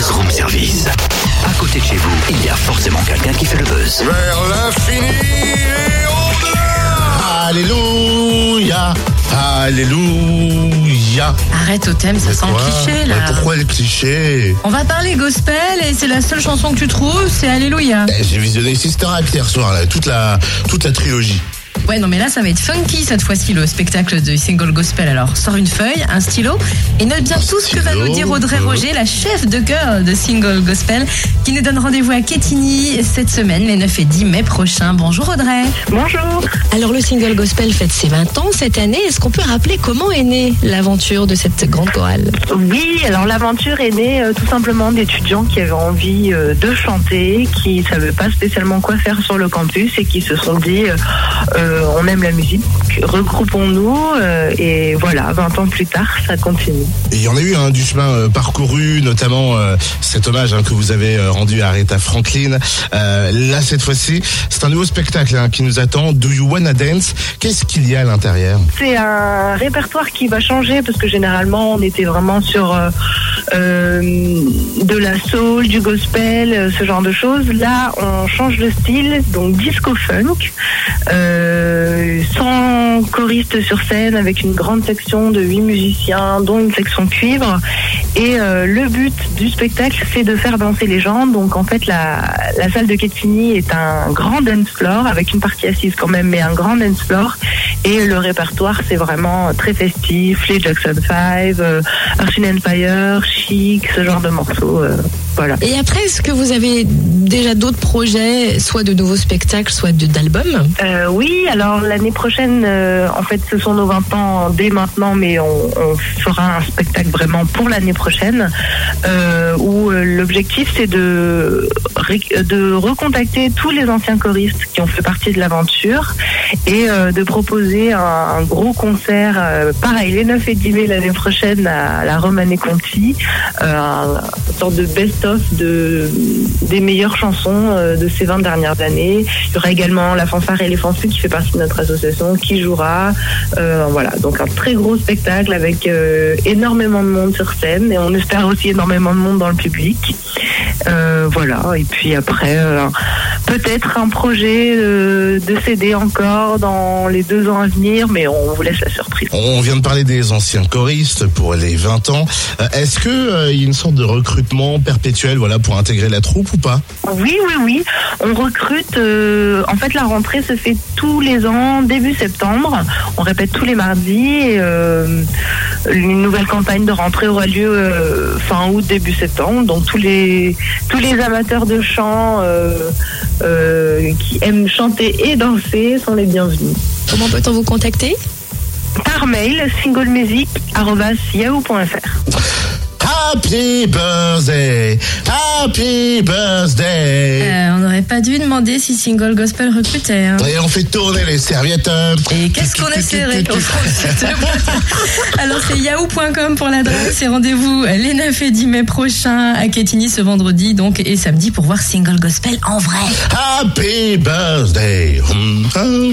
Buzz Room Service. À côté de chez vous, il y a forcément quelqu'un qui fait le buzz. Vers l'infini et au-delà Alléluia Alléluia Arrête au thème, ça sent cliché Mais là. Pourquoi le cliché On va parler gospel et c'est la seule chanson que tu trouves, c'est Alléluia. Eh, J'ai visionné Sister Act hier soir, là, toute la, toute la trilogie. Ouais, non, mais là, ça va être funky cette fois-ci, le spectacle de single gospel. Alors, sors une feuille, un stylo, et note bien tout ce que va nous dire Audrey euh. Roger, la chef de chœur de single gospel, qui nous donne rendez-vous à Quetigny cette semaine, les 9 et 10 mai prochains. Bonjour Audrey. Bonjour. Alors, le single gospel fête ses 20 ans cette année. Est-ce qu'on peut rappeler comment est née l'aventure de cette grande chorale? Oui, alors l'aventure est née euh, tout simplement d'étudiants qui avaient envie euh, de chanter, qui ne savaient pas spécialement quoi faire sur le campus et qui se sont dit euh, euh, on aime la musique, regroupons-nous euh, et voilà, 20 ans plus tard, ça continue. Et il y en a eu un du chemin euh, parcouru, notamment euh, cet hommage hein, que vous avez euh, rendu à Aretha Franklin. Euh, là, cette fois-ci, c'est un nouveau spectacle hein, qui nous attend. Do You Wanna Dance? Qu'est-ce qu'il y a à l'intérieur? C'est un répertoire qui va changer parce que généralement on était vraiment sur euh, euh, de la soul, du gospel, euh, ce genre de choses. Là, on change de style, donc disco funk, euh, sans choriste sur scène, avec une grande section de huit musiciens, dont une section cuivre. Et euh, le but du spectacle, c'est de faire danser les gens. Donc en fait, la, la salle de Quetigny est un grand dance floor avec une partie assise quand même, mais un grand dance floor. Et le répertoire, c'est vraiment très festif. Les Jackson 5, euh, and Fire, Ce genre de morceaux. Voilà. Et après, est-ce que vous avez déjà d'autres projets, soit de nouveaux spectacles, soit de- d'albums? Euh, oui, alors l'année prochaine, euh, en fait, ce sont nos 20 ans dès maintenant, mais on, on fera un spectacle vraiment pour l'année prochaine, euh, où euh, l'objectif c'est de, de recontacter tous les anciens choristes qui ont fait partie de l'aventure et euh, de proposer un, un gros concert, euh, pareil, les 9 et 10 mai l'année prochaine à la Romane Conti, euh, un- une sorte de best-of de, des meilleures chansons euh, de ces 20 dernières années. Il y aura également la fanfare éléphant Sud qui fait partie de notre association qui jouera. Euh, voilà, donc un très gros spectacle avec euh, énormément de monde sur scène et on espère aussi énormément de monde dans le public. Voilà, et puis après, peut-être un projet de CD encore dans les deux ans à venir, mais on vous laisse la surprise. On vient de parler des anciens choristes pour les 20 ans. Est-ce que euh, il y a une sorte de recrutement perpétuel voilà, pour intégrer la troupe ou pas? Oui, oui, oui. On recrute. euh, en fait, la rentrée se fait tous les ans, début septembre. On répète tous les mardis. Et, euh, une nouvelle campagne de rentrée aura lieu euh, fin août, début septembre. Donc tous les tous les amateurs de chant euh, euh, qui aiment chanter et danser sont les bienvenus. Comment peut-on vous contacter? Par mail, singlemusic@yahoo.fr. Happy birthday Happy birthday Euh, On n'aurait pas dû demander si Single Gospel recrutait. hein. Et on fait tourner les serviettes. Et qu'est-ce qu'on a serré Alors c'est yahoo.com pour l'adresse et rendez-vous les 9 et 10 mai prochains à Quetigny ce vendredi donc et samedi pour voir Single Gospel en vrai. Happy birthday. Hum, hum.